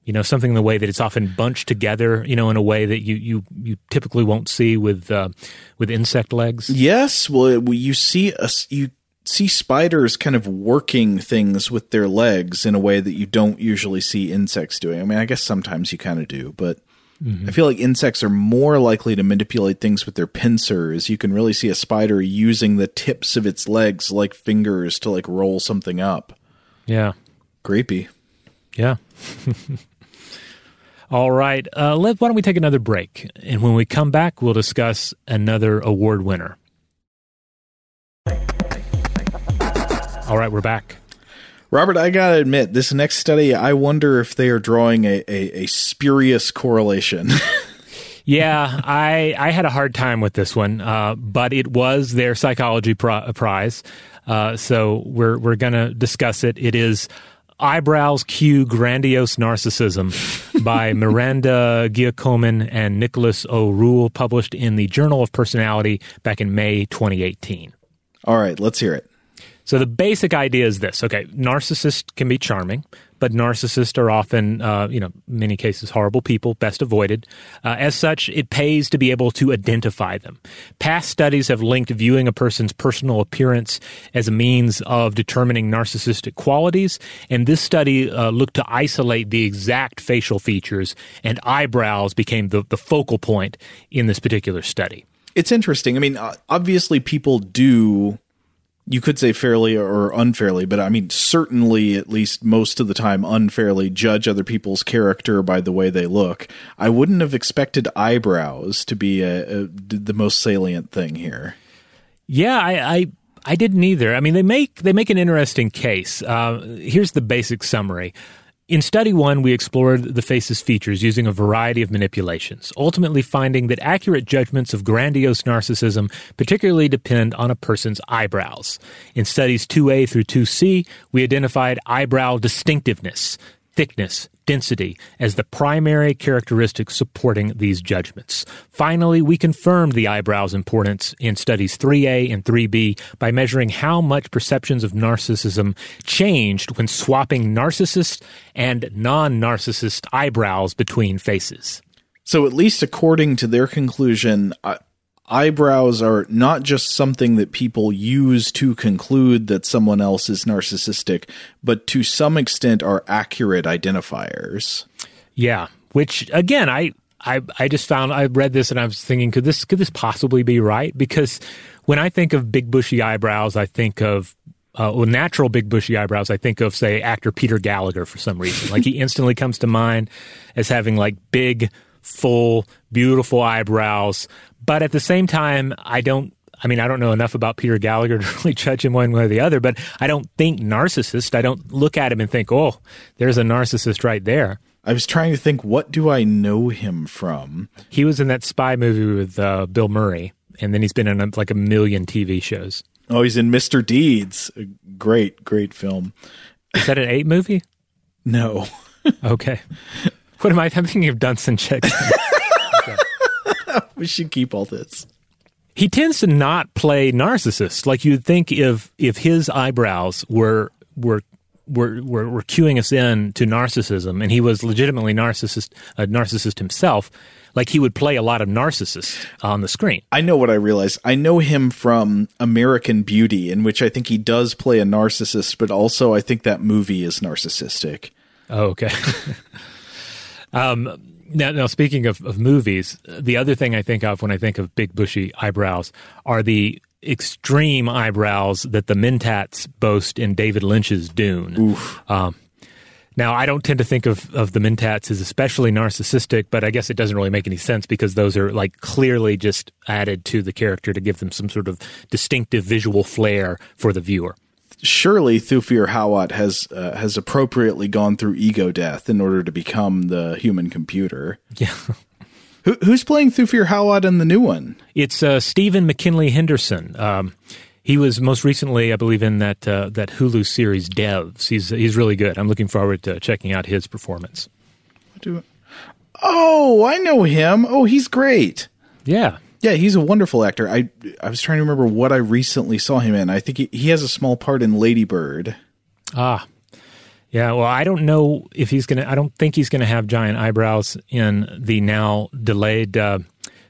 you know something in the way that it's often bunched together you know in a way that you you, you typically won't see with uh, with insect legs? Yes. Well you see a, you see spiders kind of working things with their legs in a way that you don't usually see insects doing. I mean, I guess sometimes you kind of do, but mm-hmm. I feel like insects are more likely to manipulate things with their pincers. You can really see a spider using the tips of its legs like fingers to like roll something up. Yeah. Creepy. Yeah. All right. Uh, let, why don't we take another break? And when we come back, we'll discuss another award winner. All right, we're back. Robert, I gotta admit, this next study, I wonder if they are drawing a, a, a spurious correlation. yeah, I I had a hard time with this one, uh, but it was their psychology prize, uh, so we're we're gonna discuss it. It is eyebrows cue grandiose narcissism by Miranda Giacomin and Nicholas O. Rule, published in the Journal of Personality back in May 2018. All right, let's hear it. So the basic idea is this: okay, narcissists can be charming, but narcissists are often, uh, you know, many cases horrible people, best avoided. Uh, as such, it pays to be able to identify them. Past studies have linked viewing a person's personal appearance as a means of determining narcissistic qualities, and this study uh, looked to isolate the exact facial features, and eyebrows became the, the focal point in this particular study. It's interesting. I mean, obviously, people do you could say fairly or unfairly, but I mean, certainly, at least most of the time, unfairly judge other people's character by the way they look. I wouldn't have expected eyebrows to be a, a, the most salient thing here. Yeah, I, I, I didn't either. I mean, they make they make an interesting case. Uh, here's the basic summary. In study one, we explored the face's features using a variety of manipulations, ultimately finding that accurate judgments of grandiose narcissism particularly depend on a person's eyebrows. In studies 2A through 2C, we identified eyebrow distinctiveness, thickness, density as the primary characteristic supporting these judgments. Finally, we confirmed the eyebrow's importance in studies 3A and 3B by measuring how much perceptions of narcissism changed when swapping narcissist and non narcissist eyebrows between faces. So, at least according to their conclusion, uh, eyebrows are not just something that people use to conclude that someone else is narcissistic, but to some extent are accurate identifiers. Yeah, which again, I, I, I just found I read this and I was thinking, could this could this possibly be right? Because when I think of big bushy eyebrows, I think of uh, well, natural big bushy eyebrows. I think of say actor Peter Gallagher for some reason. like he instantly comes to mind as having like big, full, beautiful eyebrows. But at the same time, I don't I mean, I don't know enough about Peter Gallagher to really judge him one way or the other, but I don't think narcissist. I don't look at him and think, oh, there's a narcissist right there. I was trying to think, what do I know him from? He was in that spy movie with uh, Bill Murray, and then he's been in a, like a million TV shows. Oh, he's in Mr. Deeds. A great, great film. Is that an eight movie? No. okay. What am I? I'm thinking of Dunston Checks. okay. we should keep all this he tends to not play narcissist. Like you'd think if if his eyebrows were were were, were, were cueing us in to narcissism, and he was legitimately narcissist, a narcissist himself. Like he would play a lot of narcissists on the screen. I know what I realized. I know him from American Beauty, in which I think he does play a narcissist, but also I think that movie is narcissistic. Oh, okay. um, now, now speaking of, of movies, the other thing I think of when I think of big bushy eyebrows are the extreme eyebrows that the Mentats boast in David Lynch's Dune. Um, now, I don't tend to think of, of the Mentats as especially narcissistic, but I guess it doesn't really make any sense because those are like clearly just added to the character to give them some sort of distinctive visual flair for the viewer surely Thufir Hawat has uh, has appropriately gone through ego death in order to become the human computer. Yeah. Who, who's playing Thufir Hawat in the new one? It's uh, Stephen McKinley Henderson. Um, he was most recently, I believe, in that uh, that Hulu series Devs. He's he's really good. I'm looking forward to checking out his performance. Do, Oh, I know him. Oh, he's great. Yeah. Yeah, he's a wonderful actor. I I was trying to remember what I recently saw him in. I think he, he has a small part in Ladybird. Ah. Yeah, well, I don't know if he's going to I don't think he's going to have giant eyebrows in the now delayed uh,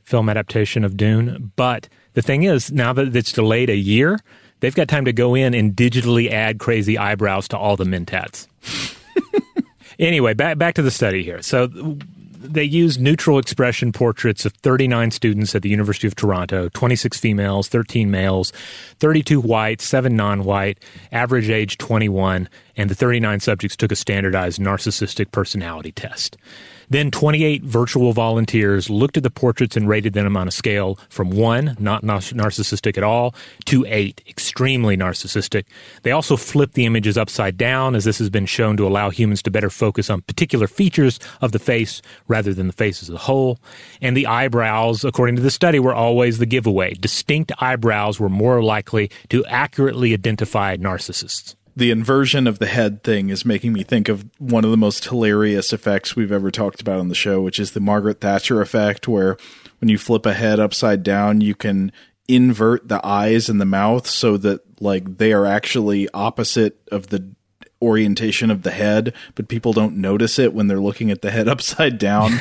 film adaptation of Dune, but the thing is, now that it's delayed a year, they've got time to go in and digitally add crazy eyebrows to all the mentats. anyway, back back to the study here. So they used neutral expression portraits of 39 students at the University of Toronto 26 females, 13 males, 32 white, 7 non white, average age 21, and the 39 subjects took a standardized narcissistic personality test. Then 28 virtual volunteers looked at the portraits and rated them on a scale from 1, not narcissistic at all, to 8, extremely narcissistic. They also flipped the images upside down, as this has been shown to allow humans to better focus on particular features of the face rather than the face as a whole. And the eyebrows, according to the study, were always the giveaway. Distinct eyebrows were more likely to accurately identify narcissists the inversion of the head thing is making me think of one of the most hilarious effects we've ever talked about on the show, which is the Margaret Thatcher effect, where when you flip a head upside down, you can invert the eyes and the mouth so that like they are actually opposite of the orientation of the head, but people don't notice it when they're looking at the head upside down.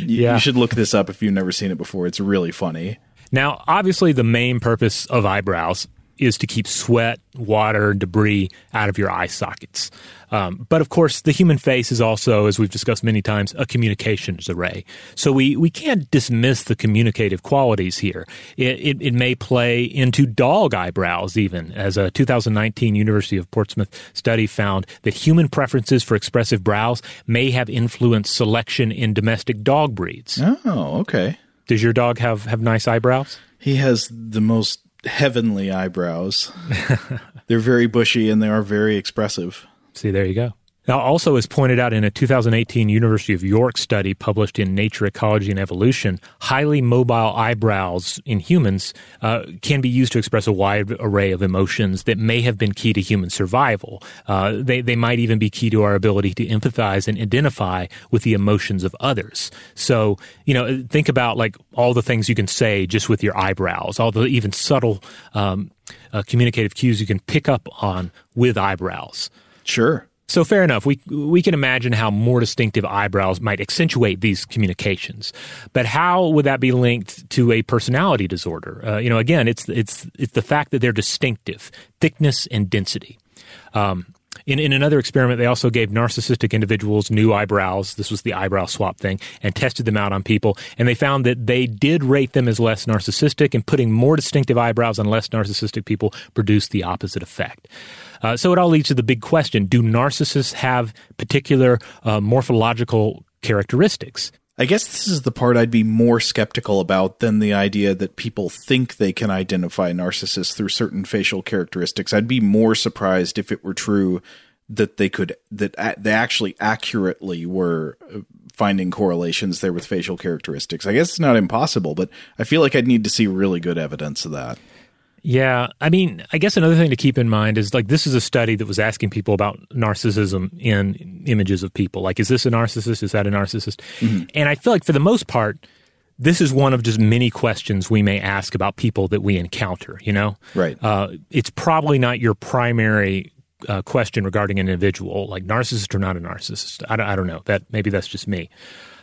you, yeah. you should look this up if you've never seen it before. It's really funny. Now, obviously, the main purpose of eyebrows is to keep sweat, water, debris out of your eye sockets. Um, but of course, the human face is also, as we've discussed many times, a communications array. So we, we can't dismiss the communicative qualities here. It, it, it may play into dog eyebrows, even, as a 2019 University of Portsmouth study found that human preferences for expressive brows may have influenced selection in domestic dog breeds. Oh, okay. Does your dog have, have nice eyebrows? He has the most heavenly eyebrows. They're very bushy and they are very expressive. See, there you go. Now, also, as pointed out in a 2018 University of York study published in Nature Ecology and Evolution, highly mobile eyebrows in humans uh, can be used to express a wide array of emotions that may have been key to human survival. Uh, they, they might even be key to our ability to empathize and identify with the emotions of others. So, you know, think about like all the things you can say just with your eyebrows, all the even subtle um, uh, communicative cues you can pick up on with eyebrows. Sure. So fair enough. We we can imagine how more distinctive eyebrows might accentuate these communications, but how would that be linked to a personality disorder? Uh, you know, again, it's it's it's the fact that they're distinctive, thickness and density. Um, In, in another experiment, they also gave narcissistic individuals new eyebrows. This was the eyebrow swap thing, and tested them out on people. And they found that they did rate them as less narcissistic, and putting more distinctive eyebrows on less narcissistic people produced the opposite effect. Uh, so it all leads to the big question do narcissists have particular uh, morphological characteristics? I guess this is the part I'd be more skeptical about than the idea that people think they can identify narcissists through certain facial characteristics. I'd be more surprised if it were true that they could that they actually accurately were uh, finding correlations there with facial characteristics. I guess it's not impossible, but I feel like I'd need to see really good evidence of that. Yeah, I mean, I guess another thing to keep in mind is like this is a study that was asking people about narcissism in images of people. Like, is this a narcissist? Is that a narcissist? Mm-hmm. And I feel like for the most part, this is one of just many questions we may ask about people that we encounter. You know, right? Uh, it's probably not your primary uh, question regarding an individual, like narcissist or not a narcissist. I don't, I don't know. That maybe that's just me.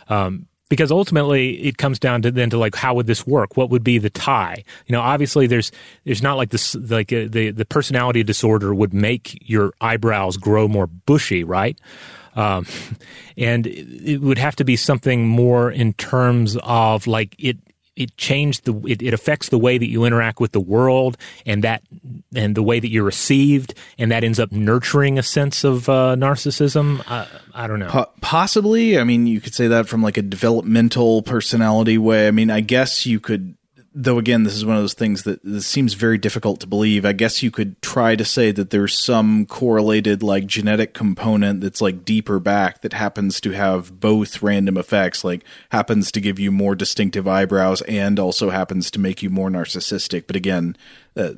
Um, because ultimately it comes down to then to like how would this work? What would be the tie? You know obviously there's there's not like this like uh, the the personality disorder would make your eyebrows grow more bushy right? Um, and it would have to be something more in terms of like it it changed the it, it affects the way that you interact with the world and that and the way that you're received and that ends up nurturing a sense of uh, narcissism. Uh, i don't know. Po- possibly. I mean you could say that from like a developmental personality way. I mean i guess you could though again this is one of those things that seems very difficult to believe. I guess you could try to say that there's some correlated like genetic component that's like deeper back that happens to have both random effects like happens to give you more distinctive eyebrows and also happens to make you more narcissistic. But again uh,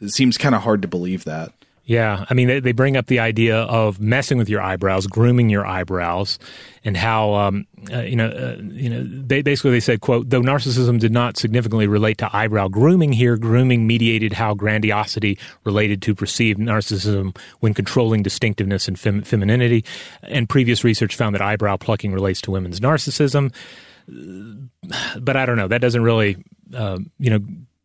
it seems kind of hard to believe that yeah, I mean, they, they bring up the idea of messing with your eyebrows, grooming your eyebrows, and how um, uh, you know, uh, you know, they, basically they said, "quote Though narcissism did not significantly relate to eyebrow grooming here, grooming mediated how grandiosity related to perceived narcissism when controlling distinctiveness and fem- femininity, and previous research found that eyebrow plucking relates to women's narcissism." But I don't know. That doesn't really, uh, you know,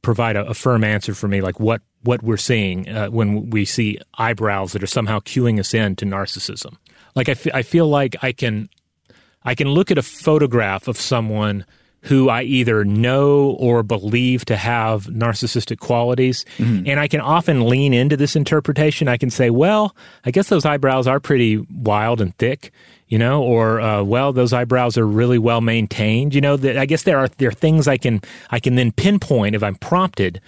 provide a, a firm answer for me, like what what we're seeing uh, when we see eyebrows that are somehow cueing us in to narcissism. Like I, f- I feel like I can I can look at a photograph of someone who I either know or believe to have narcissistic qualities. Mm-hmm. And I can often lean into this interpretation. I can say, well, I guess those eyebrows are pretty wild and thick, you know, or uh, well, those eyebrows are really well maintained. You know, that I guess there are there are things I can I can then pinpoint if I'm prompted.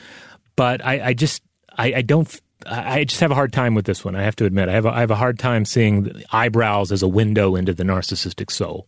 But I, I just I, I don't. I just have a hard time with this one. I have to admit, I have a, I have a hard time seeing eyebrows as a window into the narcissistic soul.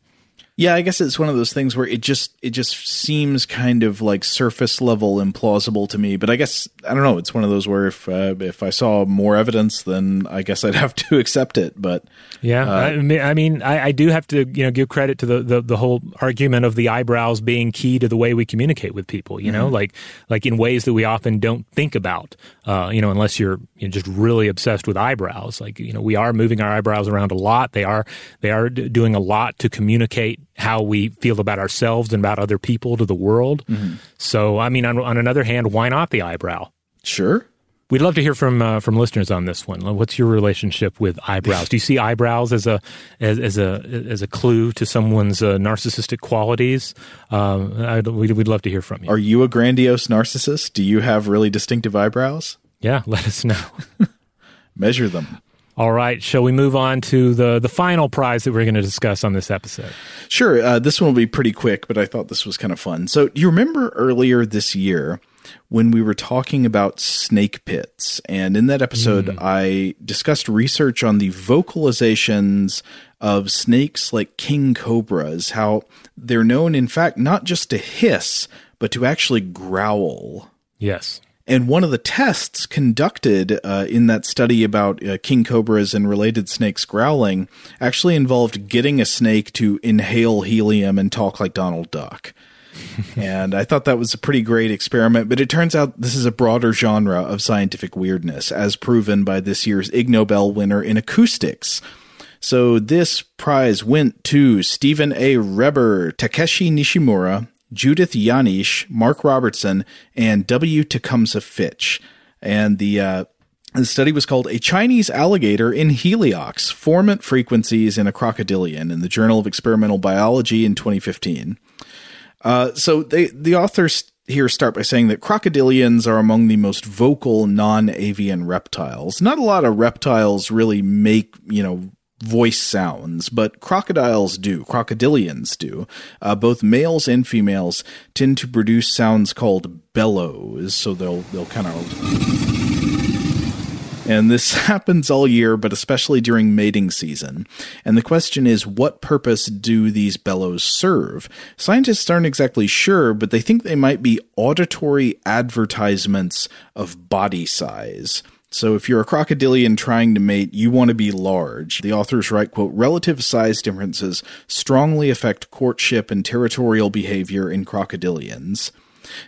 Yeah, I guess it's one of those things where it just it just seems kind of like surface level implausible to me. But I guess I don't know. It's one of those where if uh, if I saw more evidence, then I guess I'd have to accept it. But yeah, uh, I mean, I, mean I, I, do have to you know give credit to the, the, the whole argument of the eyebrows being key to the way we communicate with people. You mm-hmm. know, like like in ways that we often don't think about. Uh, you know, unless you're you know, just really obsessed with eyebrows. Like you know, we are moving our eyebrows around a lot. They are they are doing a lot to communicate how we feel about ourselves and about other people to the world. Mm-hmm. So, I mean, on, on another hand, why not the eyebrow? Sure. We'd love to hear from uh, from listeners on this one. What's your relationship with eyebrows? Do you see eyebrows as a as, as a as a clue to someone's uh, narcissistic qualities? Uh, we'd, we'd love to hear from you. Are you a grandiose narcissist? Do you have really distinctive eyebrows? Yeah, let us know. Measure them. All right, shall we move on to the the final prize that we're going to discuss on this episode? Sure. Uh, this one will be pretty quick, but I thought this was kind of fun. So, you remember earlier this year when we were talking about snake pits, and in that episode, mm. I discussed research on the vocalizations of snakes like king cobras, how they're known, in fact, not just to hiss, but to actually growl. Yes. And one of the tests conducted uh, in that study about uh, king cobras and related snakes growling actually involved getting a snake to inhale helium and talk like Donald Duck. and I thought that was a pretty great experiment, but it turns out this is a broader genre of scientific weirdness, as proven by this year's Ig Nobel winner in acoustics. So this prize went to Stephan A. Reber, Takeshi Nishimura, Judith Janisch, Mark Robertson, and W. Tecumseh Fitch. And the uh, The study was called A Chinese Alligator in Heliox Formant Frequencies in a Crocodilian in the Journal of Experimental Biology in 2015. Uh, so they, the authors here start by saying that crocodilians are among the most vocal non-avian reptiles. Not a lot of reptiles really make, you know, voice sounds, but crocodiles do. Crocodilians do. Uh, both males and females tend to produce sounds called bellows, so they'll they'll kind of and this happens all year, but especially during mating season. And the question is, what purpose do these bellows serve? Scientists aren't exactly sure, but they think they might be auditory advertisements of body size. So if you're a crocodilian trying to mate, you want to be large. The authors write, quote, relative size differences strongly affect courtship and territorial behavior in crocodilians.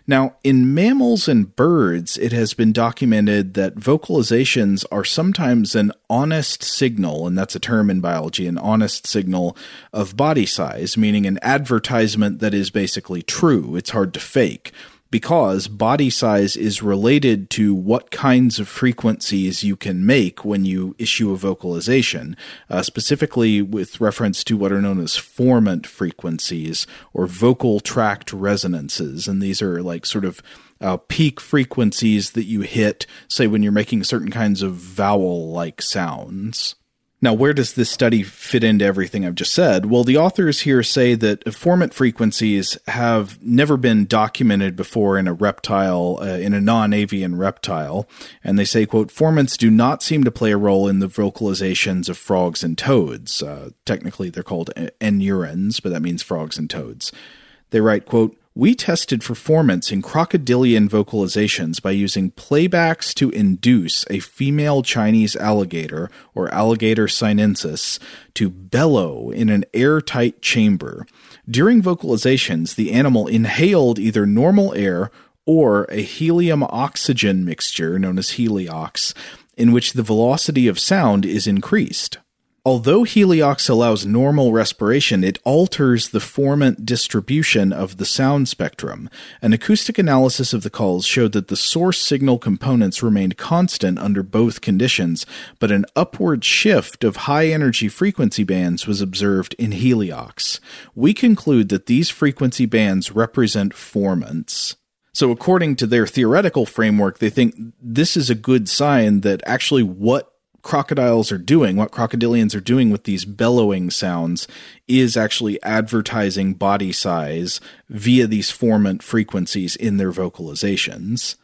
Now, in mammals and birds, it has been documented that vocalizations are sometimes an honest signal, and that's a term in biology, an honest signal of body size, meaning an advertisement that is basically true. It's hard to fake because body size is related to what kinds of frequencies you can make when you issue a vocalization, uh, specifically with reference to what are known as formant frequencies or vocal tract resonances. And these are like sort of uh, peak frequencies that you hit, say, when you're making certain kinds of vowel like sounds. Now, where does this study fit into everything I've just said? Well, the authors here say that formant frequencies have never been documented before in a reptile, uh, in a non-avian reptile, and they say, quote, formants do not seem to play a role in the vocalizations of frogs and toads. Uh, technically, they're called anurans, but that means frogs and toads. They write, quote, we tested for formants in crocodilian vocalizations by using playbacks to induce a female Chinese alligator, or Alligator sinensis, to bellow in an airtight chamber. During vocalizations, the animal inhaled either normal air or a helium oxygen mixture known as heliox, in which the velocity of sound is increased. Although Heliox allows normal respiration, it alters the formant distribution of the sound spectrum. An acoustic analysis of the calls showed that the source signal components remained constant under both conditions, but an upward shift of high energy frequency bands was observed in Heliox. We conclude that these frequency bands represent formants. So, according to their theoretical framework, they think this is a good sign that actually what crocodiles are doing, what crocodilians are doing with these bellowing sounds, is actually advertising body size via these formant frequencies in their vocalizations.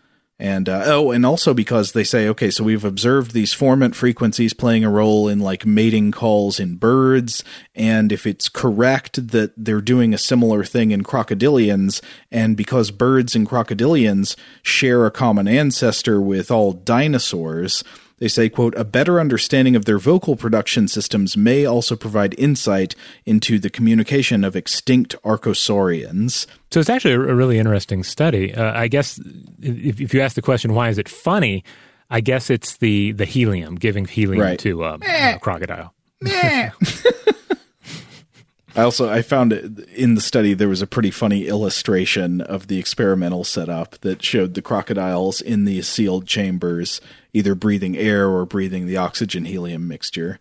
And uh, oh, and also because they say, okay, so we've observed these formant frequencies playing a role in like mating calls in birds, and if it's correct that they're doing a similar thing in crocodilians, and because birds and crocodilians share a common ancestor with all dinosaurs, they say, quote, a better understanding of their vocal production systems may also provide insight into the communication of extinct archosaurians. So it's actually a really interesting study. Uh, I guess if, if, you ask the question, why is it funny? I guess it's the, the helium, giving helium right. to uh, a crocodile. I also I found it in the study there was a pretty funny illustration of the experimental setup that showed the crocodiles in these sealed chambers either breathing air or breathing the oxygen helium mixture.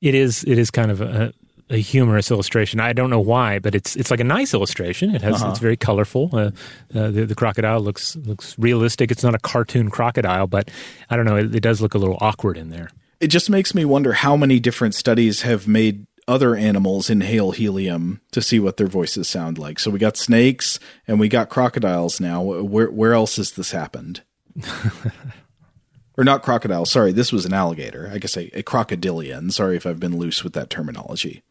It is it is kind of a, a humorous illustration. I don't know why, but it's it's like a nice illustration. It has uh-huh. it's very colorful. Uh, uh, the, the, crocodile looks looks realistic. It's not a cartoon crocodile, but I don't know. It, it does look a little awkward in there. It just makes me wonder how many different studies have made other animals inhale helium to see what their voices sound like. So we got snakes and we got crocodiles now. Where where else has this happened? or not crocodile. Sorry, this was an alligator. I guess a, a crocodilian. Sorry if I've been loose with that terminology.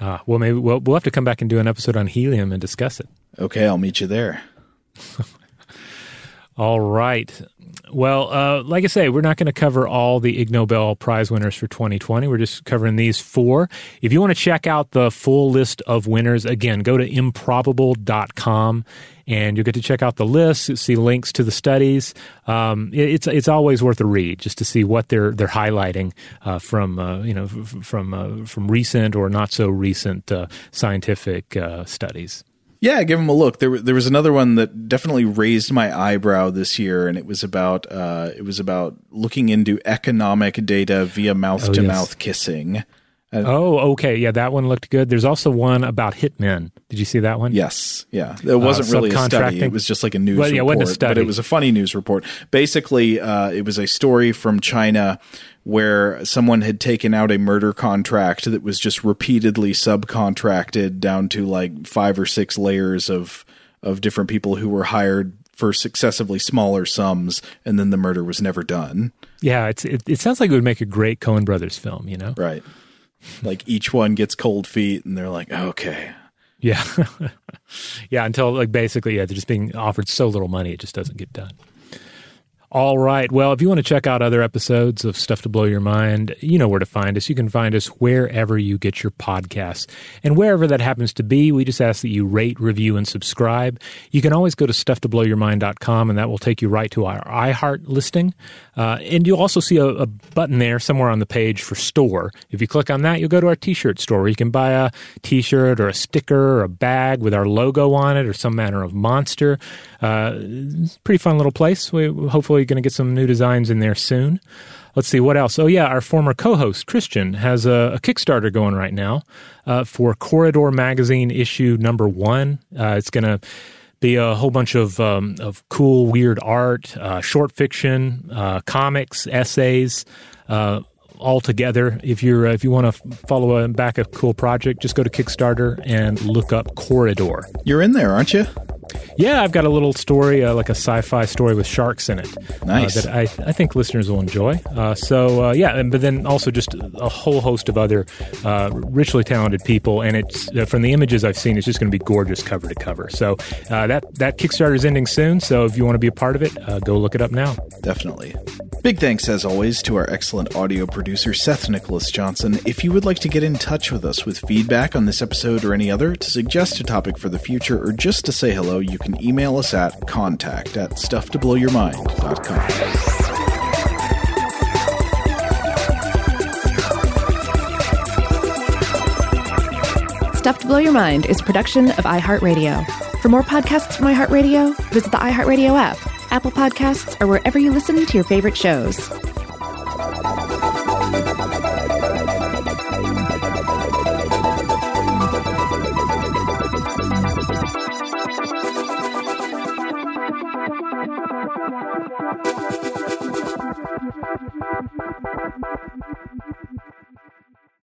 Ah, well, maybe we'll, we'll have to come back and do an episode on helium and discuss it. Okay, I'll meet you there. All right. Well, uh, like I say, we're not going to cover all the Ig Nobel Prize winners for 2020. We're just covering these four. If you want to check out the full list of winners, again, go to improbable.com and you'll get to check out the list, see links to the studies. Um, it, it's it's always worth a read just to see what they're they're highlighting uh, from uh, you know f- from uh, from recent or not so recent uh, scientific uh, studies. Yeah, give them a look. There, there was another one that definitely raised my eyebrow this year, and it was about uh, it was about looking into economic data via mouth to mouth kissing. Oh, okay. Yeah, that one looked good. There's also one about hitmen. Did you see that one? Yes. Yeah. It wasn't really a study. It was just like a news well, yeah, report. It but it was a funny news report. Basically, uh, it was a story from China where someone had taken out a murder contract that was just repeatedly subcontracted down to like five or six layers of of different people who were hired for successively smaller sums and then the murder was never done. Yeah, it's it, it sounds like it would make a great Coen brothers film, you know. Right like each one gets cold feet and they're like, okay. Yeah. yeah, until like basically, yeah, they're just being offered so little money, it just doesn't get done. All right. Well, if you want to check out other episodes of Stuff to Blow Your Mind, you know where to find us. You can find us wherever you get your podcasts. And wherever that happens to be, we just ask that you rate, review, and subscribe. You can always go to stufftoblowyourmind.com, and that will take you right to our iHeart listing. Uh, and you'll also see a, a, button there somewhere on the page for store. If you click on that, you'll go to our t shirt store where you can buy a t shirt or a sticker or a bag with our logo on it or some manner of monster. Uh, pretty fun little place. We hopefully going to get some new designs in there soon. Let's see what else. Oh yeah, our former co-host Christian has a, a Kickstarter going right now uh, for Corridor Magazine issue number one. Uh, it's going to be a whole bunch of um, of cool, weird art, uh, short fiction, uh, comics, essays. Uh, all together. If you're uh, if you want to follow a, back a cool project, just go to Kickstarter and look up Corridor. You're in there, aren't you? Yeah, I've got a little story, uh, like a sci-fi story with sharks in it. Uh, nice. Uh, that I, I think listeners will enjoy. Uh, so uh, yeah, and, but then also just a whole host of other uh, richly talented people, and it's from the images I've seen, it's just going to be gorgeous cover to cover. So that that Kickstarter is ending soon. So if you want to be a part of it, go look it up now. Definitely. Big thanks, as always, to our excellent audio producer, Seth Nicholas Johnson. If you would like to get in touch with us with feedback on this episode or any other, to suggest a topic for the future, or just to say hello, you can email us at contact at stufftoblowyourmind.com. Stuff to Blow Your Mind is production of iHeartRadio. For more podcasts from iHeartRadio, visit the iHeartRadio app Apple Podcasts, or wherever you listen to your favorite shows. Thank you.